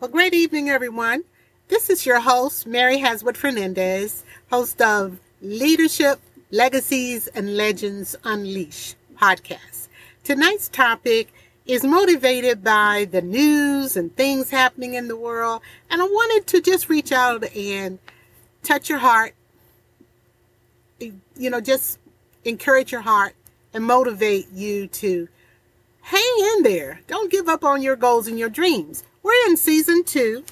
Well, great evening, everyone. This is your host, Mary Haswood Fernandez, host of Leadership, Legacies, and Legends Unleash podcast. Tonight's topic is motivated by the news and things happening in the world, and I wanted to just reach out and touch your heart, you know, just encourage your heart and motivate you to hang in there. Don't give up on your goals and your dreams. We're in season two,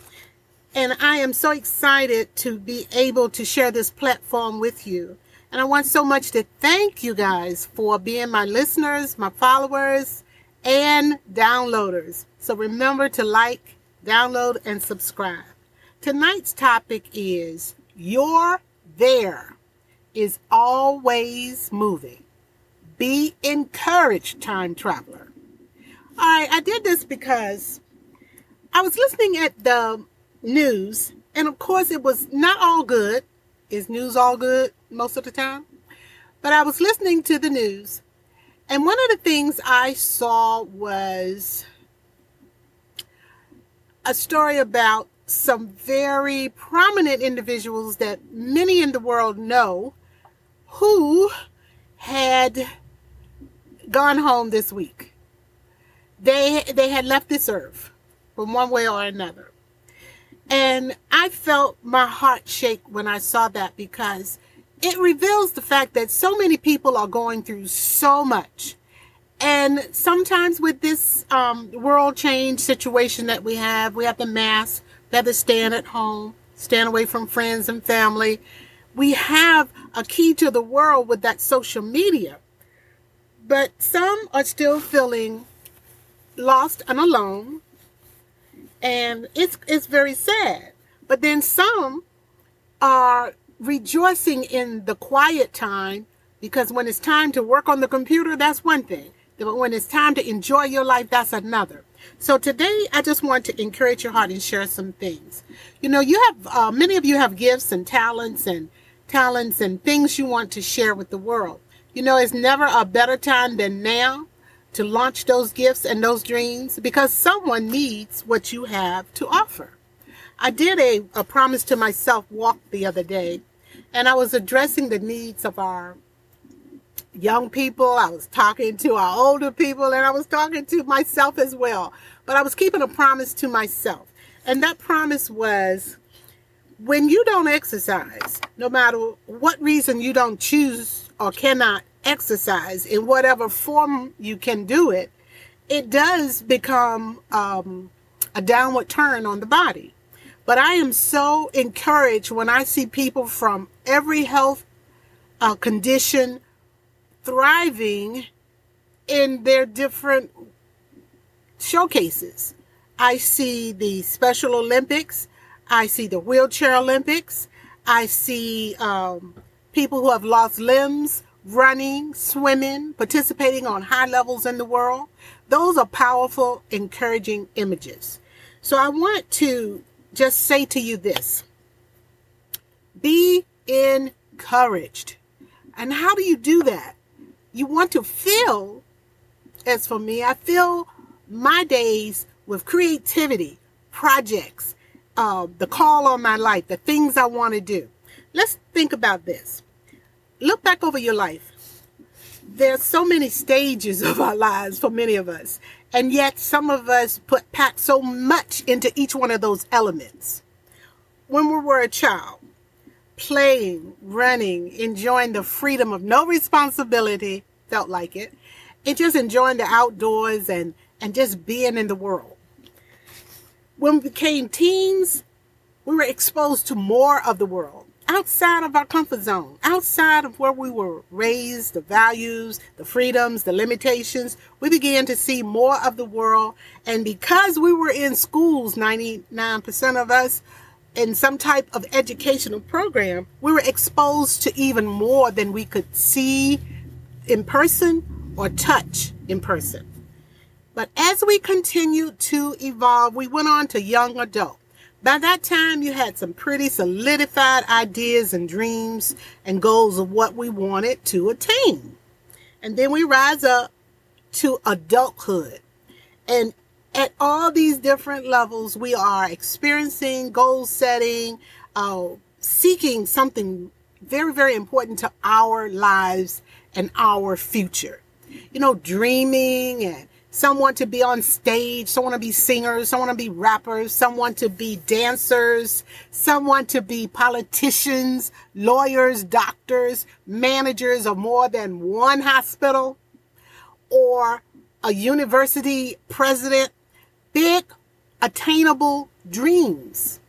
and I am so excited to be able to share this platform with you. And I want so much to thank you guys for being my listeners, my followers, and downloaders. So remember to like, download, and subscribe. Tonight's topic is Your There is Always Moving. Be encouraged, time traveler. All right, I did this because I was listening at the news, and of course, it was not all good. Is news all good most of the time? But I was listening to the news, and one of the things I saw was a story about some very prominent individuals that many in the world know who had gone home this week. They they had left this earth from one way or another. And I felt my heart shake when I saw that because it reveals the fact that so many people are going through so much. And sometimes with this um, world change situation that we have, we have to mask, we have to stand at home, stand away from friends and family. We have a key to the world with that social media. But some are still feeling lost and alone and it's it's very sad. But then some are rejoicing in the quiet time because when it's time to work on the computer, that's one thing. But when it's time to enjoy your life, that's another. So today, I just want to encourage your heart and share some things. You know, you have uh, many of you have gifts and talents and talents and things you want to share with the world. You know, it's never a better time than now to launch those gifts and those dreams because someone needs what you have to offer. I did a, a promise to myself walk the other day, and I was addressing the needs of our young people. I was talking to our older people, and I was talking to myself as well. But I was keeping a promise to myself. And that promise was when you don't exercise, no matter what reason you don't choose or cannot exercise in whatever form you can do it, it does become um, a downward turn on the body. But I am so encouraged when I see people from every health uh, condition thriving in their different showcases. I see the Special Olympics. I see the Wheelchair Olympics. I see um, people who have lost limbs running, swimming, participating on high levels in the world. Those are powerful, encouraging images. So I want to just say to you this be encouraged. And how do you do that? You want to fill, as for me, I fill my days with creativity, projects, uh, the call on my life, the things I want to do. Let's think about this look back over your life. There's so many stages of our lives for many of us. And yet some of us put pack so much into each one of those elements. When we were a child, playing, running, enjoying the freedom of no responsibility, felt like it, and just enjoying the outdoors and, and just being in the world. When we became teens, we were exposed to more of the world outside of our comfort zone, outside of where we were raised, the values, the freedoms, the limitations. We began to see more of the world. And because we were in schools, 99% of us, in some type of educational program, we were exposed to even more than we could see in person or touch in person. But as we continued to evolve, we went on to young adult. By that time, you had some pretty solidified ideas and dreams and goals of what we wanted to attain. And then we rise up to adulthood. And at all these different levels, we are experiencing goal setting, uh, seeking something very, very important to our lives and our future. You know, dreaming and some want to be on stage, some want to be singers, some want to be rappers, some want to be dancers, some want to be politicians, lawyers, doctors, managers of more than one hospital, or a university president. Big, attainable dreams.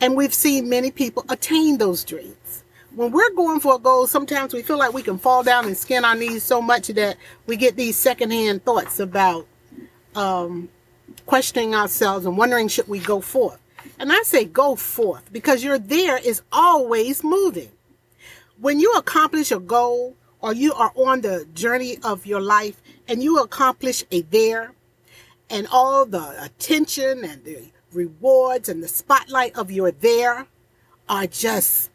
And we've seen many people attain those dreams when we're going for a goal, sometimes we feel like we can fall down and skin our knees so much that we get these secondhand thoughts about um, questioning ourselves and wondering should we go forth. And I say go forth because your there is always moving. When you accomplish a goal or you are on the journey of your life and you accomplish a there and all the attention and the rewards and the spotlight of your there are just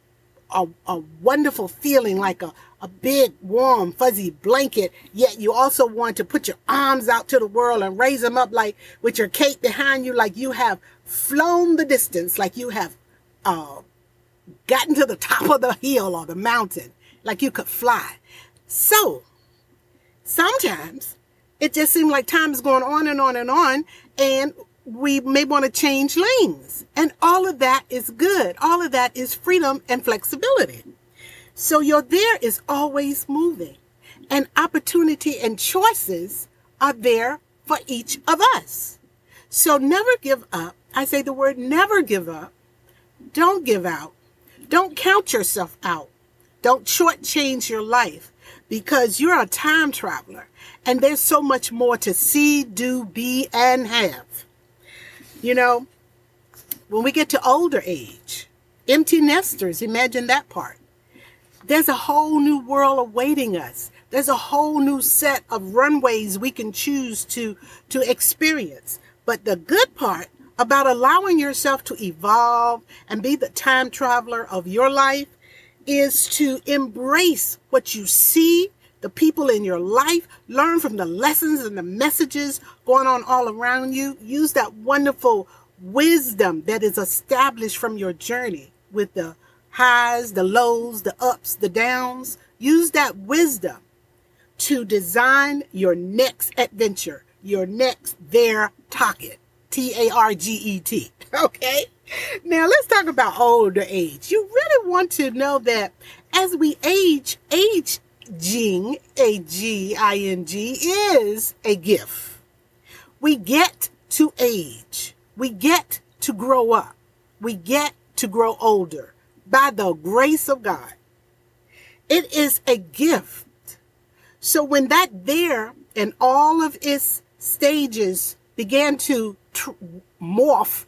a, a wonderful feeling like a, a big, warm, fuzzy blanket, yet you also want to put your arms out to the world and raise them up like with your cape behind you, like you have flown the distance, like you have uh, gotten to the top of the hill or the mountain, like you could fly. So sometimes it just seems like time is going on and on and on, and we may want to change lanes. And all of that is good. All of that is freedom and flexibility. So your there is always moving. And opportunity and choices are there for each of us. So never give up. I say the word never give up. Don't give out. Don't count yourself out. Don't shortchange your life because you're a time traveler and there's so much more to see, do, be, and have. You know, when we get to older age, empty nesters, imagine that part. There's a whole new world awaiting us. There's a whole new set of runways we can choose to, to experience. But the good part about allowing yourself to evolve and be the time traveler of your life is to embrace what you see, the people in your life, learn from the lessons and the messages going on all around you. Use that wonderful wisdom that is established from your journey with the highs, the lows, the ups, the downs. Use that wisdom to design your next adventure, your next there target. T A R G E T. Okay? Now let's talk about older age. You really want to know that as we age, age Aging, A G I N G, is a gift. We get to age. We get to grow up. We get to grow older by the grace of God. It is a gift. So when that there and all of its stages began to tr- morph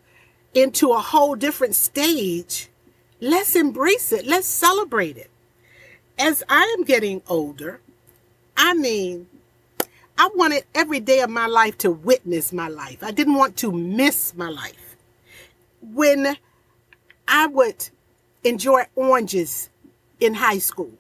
into a whole different stage, let's embrace it. Let's celebrate it as I am getting older, I mean, I wanted every day of my life to witness my life. I didn't want to miss my life. When I would enjoy oranges in high school,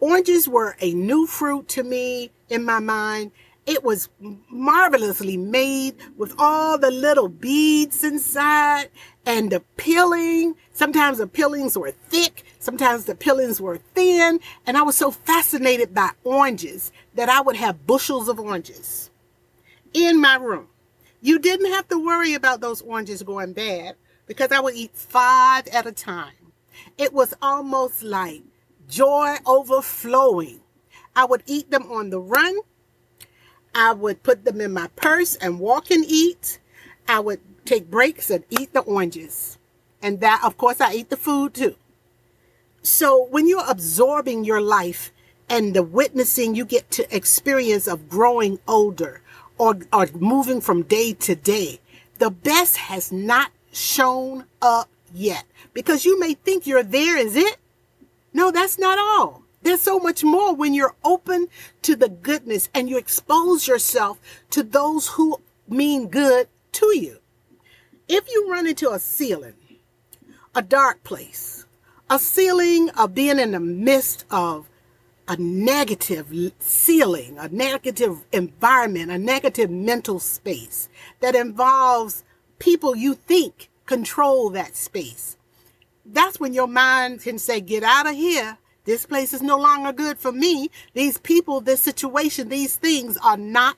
oranges were a new fruit to me in my mind. It was marvelously made with all the little beads inside and the peeling. Sometimes the peelings were thick, sometimes the peelings were thin, and I was so fascinated by oranges that I would have bushels of oranges in my room. You didn't have to worry about those oranges going bad because I would eat five at a time. It was almost like joy overflowing. I would eat them on the run. I would put them in my purse and walk and eat. I would take breaks and eat the oranges. And that, of course, I eat the food too. So when you're absorbing your life and the witnessing you get to experience of growing older or, or moving from day to day, the best has not shown up yet because you may think you're there is it. No, that's not all. There's so much more when you're open to the goodness and you expose yourself to those who mean good to you. If you run into a ceiling, a dark place, a ceiling of being in the midst of a negative ceiling, a negative environment, a negative mental space that involves people you think control that space. That's when your mind can say, get out of here. This place is no longer good for me. These people, this situation, these things are not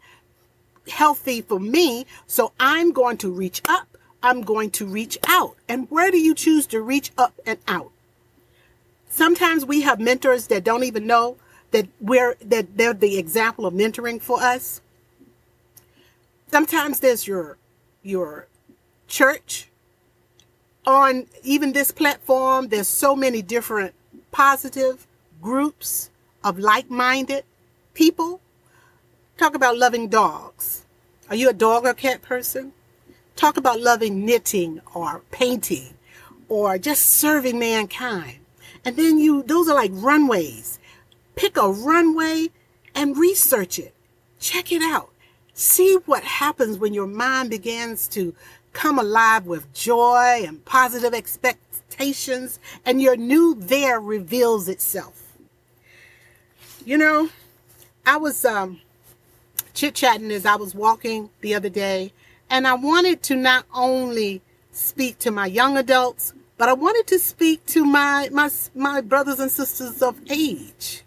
healthy for me. So I'm going to reach up. I'm going to reach out. And where do you choose to reach up and out? Sometimes we have mentors that don't even know that we're that they're the example of mentoring for us. Sometimes there's your your church on even this platform. There's so many different positive groups of like-minded people. Talk about loving dogs. Are you a dog or cat person? Talk about loving knitting or painting or just serving mankind and then you those are like runways. Pick a runway and research it. Check it out. See what happens when your mind begins to come alive with joy and positive expectations, and your new there reveals itself. You know, I was um, chit chatting as I was walking the other day, and I wanted to not only speak to my young adults, but I wanted to speak to my my my brothers and sisters of age.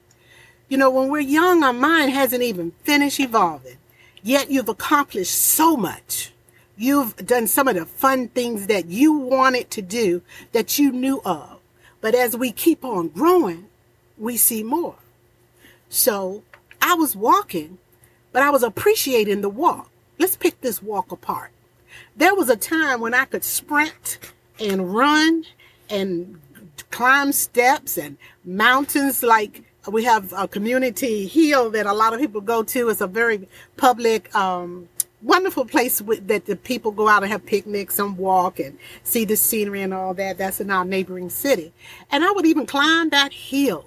You know, when we're young, our mind hasn't even finished evolving, yet you've accomplished so much. You've done some of the fun things that you wanted to do that you knew of. But as we keep on growing, we see more. So I was walking, but I was appreciating the walk. Let's pick this walk apart. There was a time when I could sprint and run and climb steps and mountains like we have a community hill that a lot of people go to. It's a very public um, wonderful place with, that the people go out and have picnics and walk and see the scenery and all that. That's in our neighboring city. And I would even climb that hill.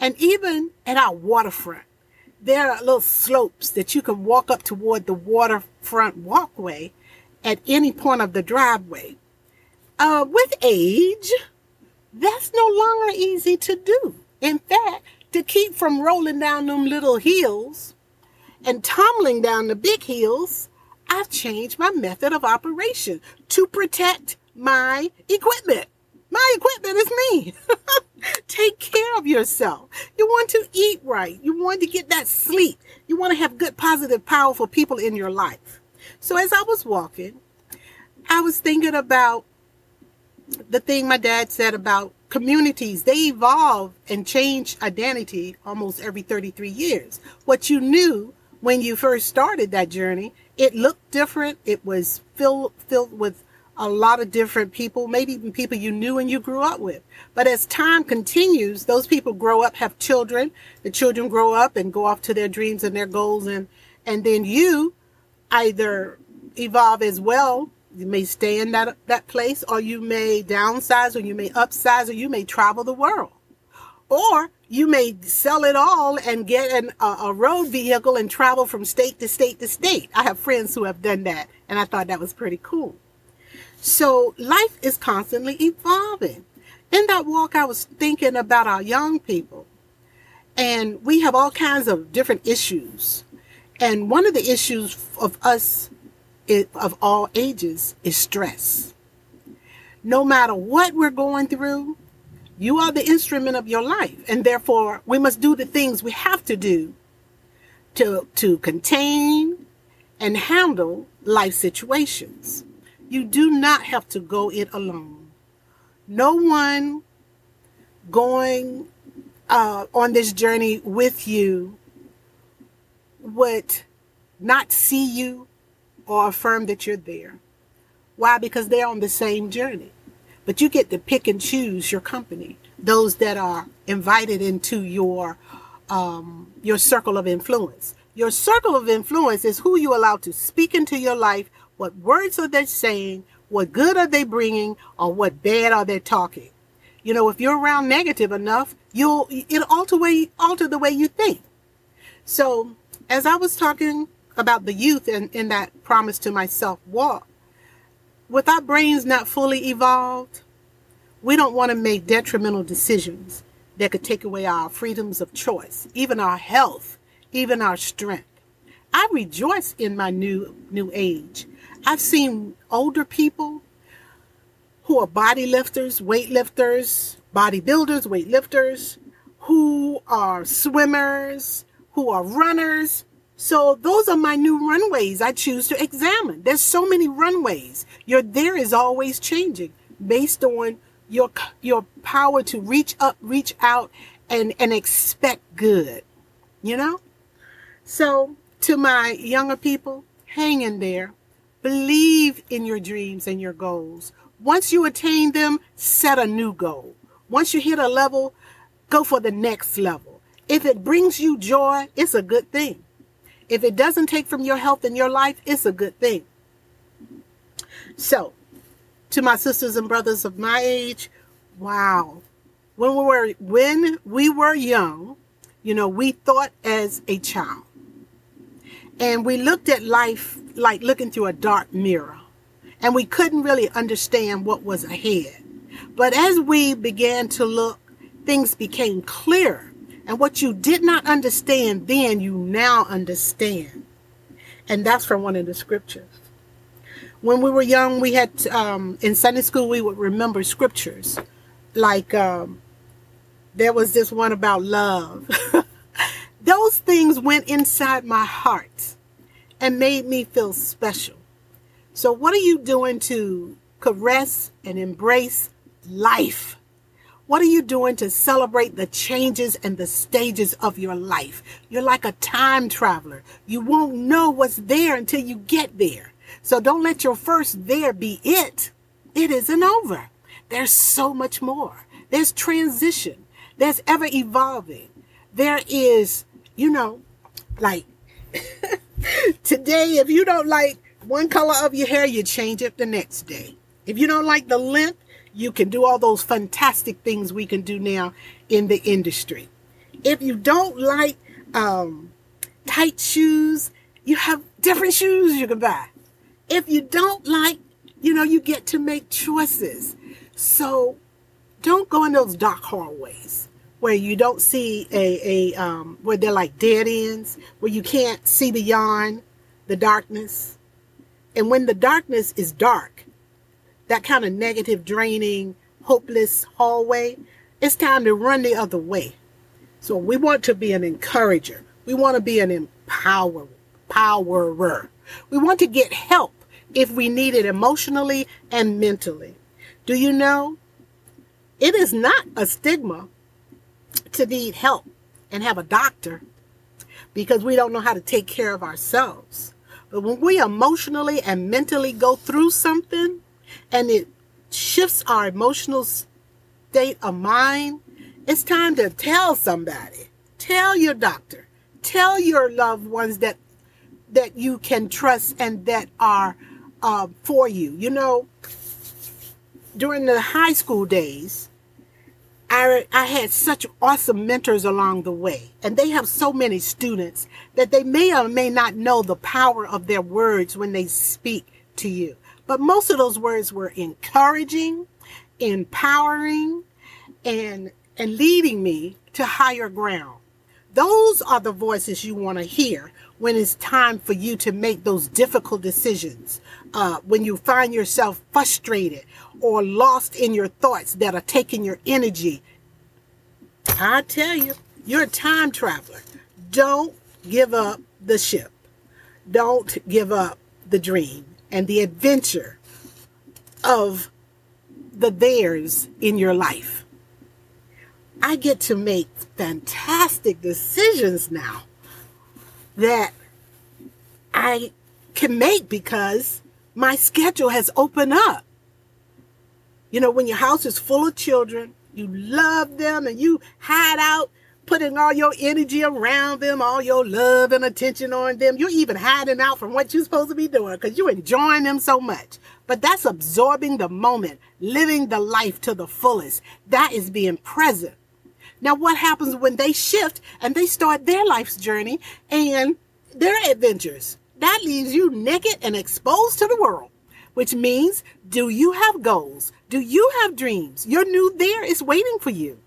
And even at our waterfront, there are little slopes that you can walk up toward the waterfront walkway at any point of the driveway. Uh, with age, that's no longer easy to do. In fact, to keep from rolling down them little hills, and tumbling down the big hills, I've changed my method of operation to protect my equipment. My equipment is me. Take care of yourself. You want to eat right. You want to get that sleep. You want to have good, positive, powerful people in your life. So as I was walking, I was thinking about the thing my dad said about communities. They evolve and change identity almost every 33 years. What you knew when you first started that journey, it looked different. It was filled filled with a lot of different people, maybe even people you knew and you grew up with. But as time continues, those people grow up, have children. The children grow up and go off to their dreams and their goals, and and then you either evolve as well. You may stay in that that place, or you may downsize, or you may upsize, or you may travel the world, or you may sell it all and get an, a, a road vehicle and travel from state to state to state. I have friends who have done that, and I thought that was pretty cool. So life is constantly evolving. In that walk, I was thinking about our young people, and we have all kinds of different issues. And one of the issues of us of all ages is stress. No matter what we're going through, you are the instrument of your life, and therefore we must do the things we have to do to, to contain and handle life situations. You do not have to go it alone. No one going uh, on this journey with you would not see you or affirm that you're there. Why? Because they're on the same journey. But you get to pick and choose your company, those that are invited into your um, your circle of influence. Your circle of influence is who you allow to speak into your life. What words are they saying? What good are they bringing? Or what bad are they talking? You know, if you're around negative enough, you'll it'll alter way alter the way you think. So, as I was talking about the youth and in that promise to myself walk, with our brains not fully evolved, we don't want to make detrimental decisions that could take away our freedoms of choice, even our health, even our strength. I rejoice in my new new age. I've seen older people who are body lifters, weight lifters, bodybuilders, weightlifters, who are swimmers, who are runners. So those are my new runways I choose to examine. There's so many runways. Your there is always changing based on your your power to reach up, reach out and and expect good. You know? So to my younger people, hang in there. Believe in your dreams and your goals. Once you attain them, set a new goal. Once you hit a level, go for the next level. If it brings you joy, it's a good thing. If it doesn't take from your health and your life, it's a good thing. So, to my sisters and brothers of my age, wow. When we were when we were young, you know, we thought as a child. And we looked at life like looking through a dark mirror. And we couldn't really understand what was ahead. But as we began to look, things became clear. And what you did not understand then, you now understand. And that's from one of the scriptures. When we were young, we had, um, in Sunday school, we would remember scriptures. Like, um, there was this one about love. Those things went inside my heart and made me feel special. So, what are you doing to caress and embrace life. What are you doing to celebrate the changes and the stages of your life? You're like a time traveler. You won't know what's there until you get there. So don't let your first there be it. It isn't over. There's so much more. There's transition. There's ever evolving. There is, you know, like today, if you don't like one color of your hair, you change it the next day. If you don't like the length, you can do all those fantastic things we can do now in the industry. If you don't like um, tight shoes, you have different shoes you can buy. If you don't like, you know, you get to make choices. So don't go in those dark hallways where you don't see a, a um, where they're like dead ends, where you can't see beyond the darkness. And when the darkness is dark, that kind of negative, draining, hopeless hallway, it's time to run the other way. So we want to be an encourager. We want to be an empower, empowerer. We want to get help if we need it emotionally and mentally. Do you know? It is not a stigma to need help and have a doctor because we don't know how to take care of ourselves. But when we emotionally and mentally go through something, and it shifts our emotional state of mind, it's time to tell somebody. Tell your doctor. Tell your loved ones that that you can trust and that are uh, for you. You know, during the high school days, I, I had such awesome mentors along the way, and they have so many students that they may or may not know the power of their words when they speak to you. But most of those words were encouraging, empowering, and, and leading me to higher ground. Those are the voices you want to hear when it's time for you to make those difficult decisions. Uh, when you find yourself frustrated or lost in your thoughts that are taking your energy. I tell you, you're a time traveler. Don't give up the ship. Don't give up the dream and the adventure of the theirs in your life. I get to make fantastic decisions now that I can make because my schedule has opened up. You know, when your house is full of children, you love them and you hide out putting all your energy around them, all your love and attention on them. You're even hiding out from what you're supposed to be doing because you're enjoying them so much. But that's absorbing the moment, living the life to the fullest. That is being present. Now, what happens when they shift and they start their life's journey and their adventures? That leaves you naked and exposed to the world, which means, do you have goals? Do you have dreams? Your new there is waiting for you.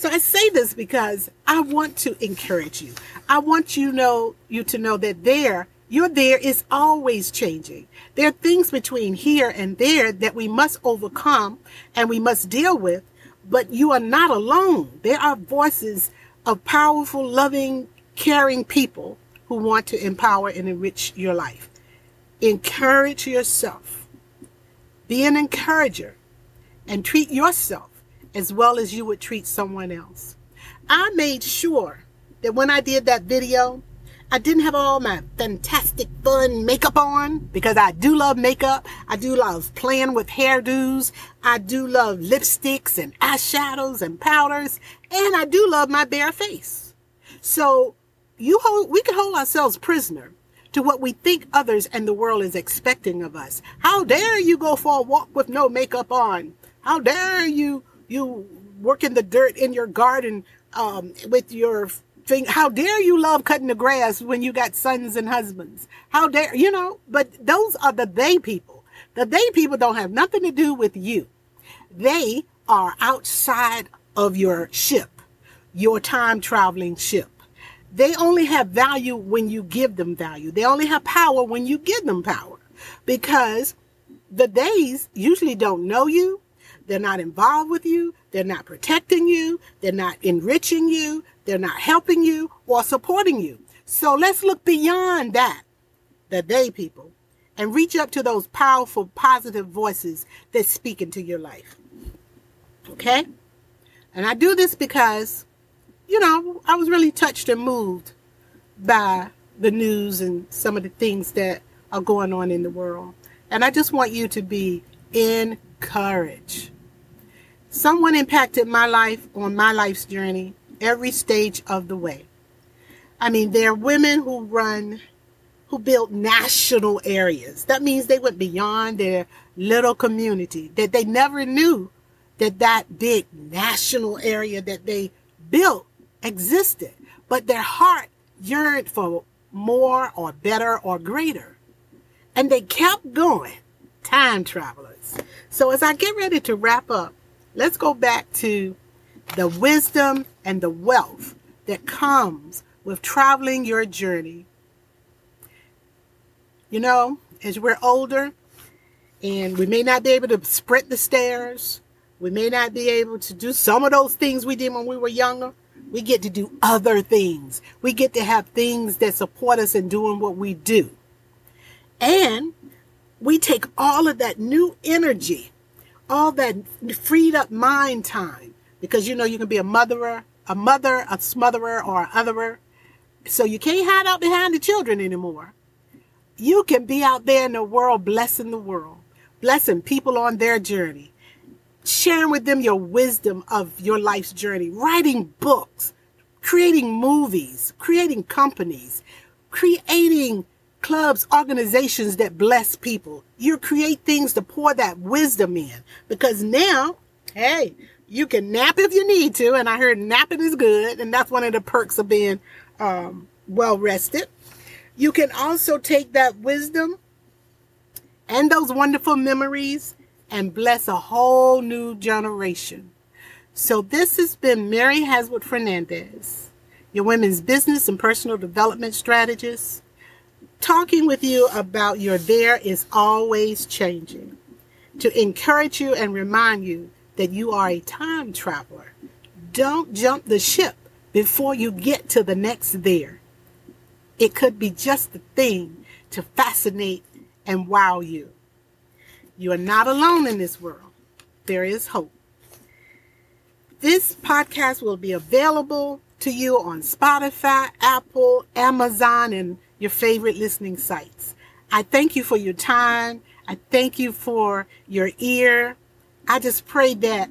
So I say this because I want to encourage you. I want you know you to know that there your there is always changing. There are things between here and there that we must overcome and we must deal with, but you are not alone. There are voices of powerful, loving, caring people who want to empower and enrich your life. Encourage yourself. Be an encourager and treat yourself as well as you would treat someone else. I made sure that when I did that video, I didn't have all my fantastic fun makeup on because I do love makeup. I do love playing with hairdos. I do love lipsticks and eyeshadows and powders. And I do love my bare face. So you hold, we can hold ourselves prisoner to what we think others and the world is expecting of us. How dare you go for a walk with no makeup on? How dare you you work in the dirt in your garden um, with your thing? How dare you love cutting the grass when you got sons and husbands? How dare you know? But those are the they people. The they people don't have nothing to do with you. They are outside of your ship, your time traveling ship. They only have value when you give them value. They only have power when you give them power because the days usually don't know you. They're not involved with you. They're not protecting you. They're not enriching you. They're not helping you or supporting you. So let's look beyond that, the day people, and reach up to those powerful, positive voices that speak into your life. Okay? And I do this because, you know, I was really touched and moved by the news and some of the things that are going on in the world. And I just want you to be encouraged. Someone impacted my life on my life's journey every stage of the way. I mean, there are women who run, who built national areas. That means they went beyond their little community, that they never knew that that big national area that they built existed. But their heart yearned for more or better or greater. And they kept going, time travelers. So as I get ready to wrap up, let's go back to the wisdom and the wealth that comes with traveling your journey. You know, as we're older and we may not be able to sprint the stairs, we may not be able to do some of those things we did when we were younger. We get to do other things. We get to have things that support us in doing what we do. And we take all of that new energy all that freed up mind time because you know you can be a motherer, a mother, a smotherer, or a otherer. So you can't hide out behind the children anymore. You can be out there in the world blessing the world, blessing people on their journey, sharing with them your wisdom of your life's journey, writing books, creating movies, creating companies, creating clubs, organizations that bless people. You create things to pour that wisdom in because now, hey, you can nap if you need to. And I heard napping is good. And that's one of the perks of being um, well rested. You can also take that wisdom and those wonderful memories and bless a whole new generation. So this has been Mary Haswood Fernandez, your women's business and personal development strategist talking with you about your there is always changing to encourage you and remind you that you are a time traveler. Don't jump the ship before you get to the next there. It could be just the thing to fascinate and wow you. You are not alone in this world. There is hope. This podcast will be available to you on Spotify, Apple, Amazon, and your favorite listening sites. I thank you for your time. I thank you for your ear. I just pray that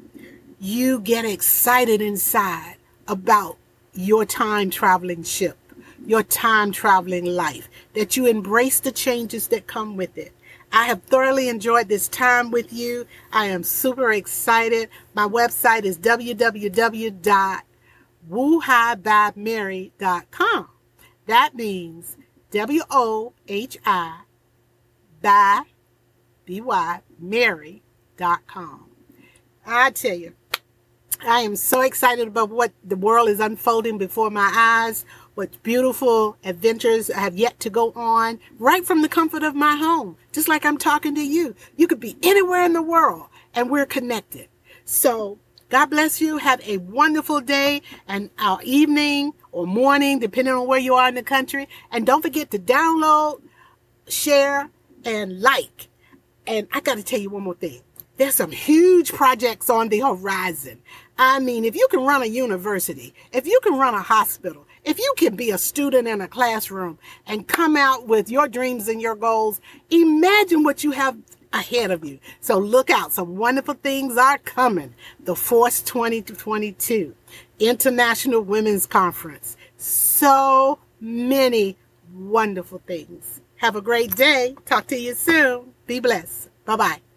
you get excited inside about your time traveling ship, your time traveling life, that you embrace the changes that come with it. I have thoroughly enjoyed this time with you. I am super excited. My website is www.wohibymary.com. That means W O H I by B Y Mary.com. I tell you, I am so excited about what the world is unfolding before my eyes, what beautiful adventures I have yet to go on right from the comfort of my home, just like I'm talking to you. You could be anywhere in the world and we're connected. So God bless you. Have a wonderful day and our evening or morning, depending on where you are in the country. And don't forget to download, share, and like. And I got to tell you one more thing. There's some huge projects on the horizon. I mean, if you can run a university, if you can run a hospital, if you can be a student in a classroom and come out with your dreams and your goals, imagine what you have ahead of you. So look out. Some wonderful things are coming. The Force 2022 International Women's Conference. So many wonderful things. Have a great day. Talk to you soon. Be blessed. Bye bye.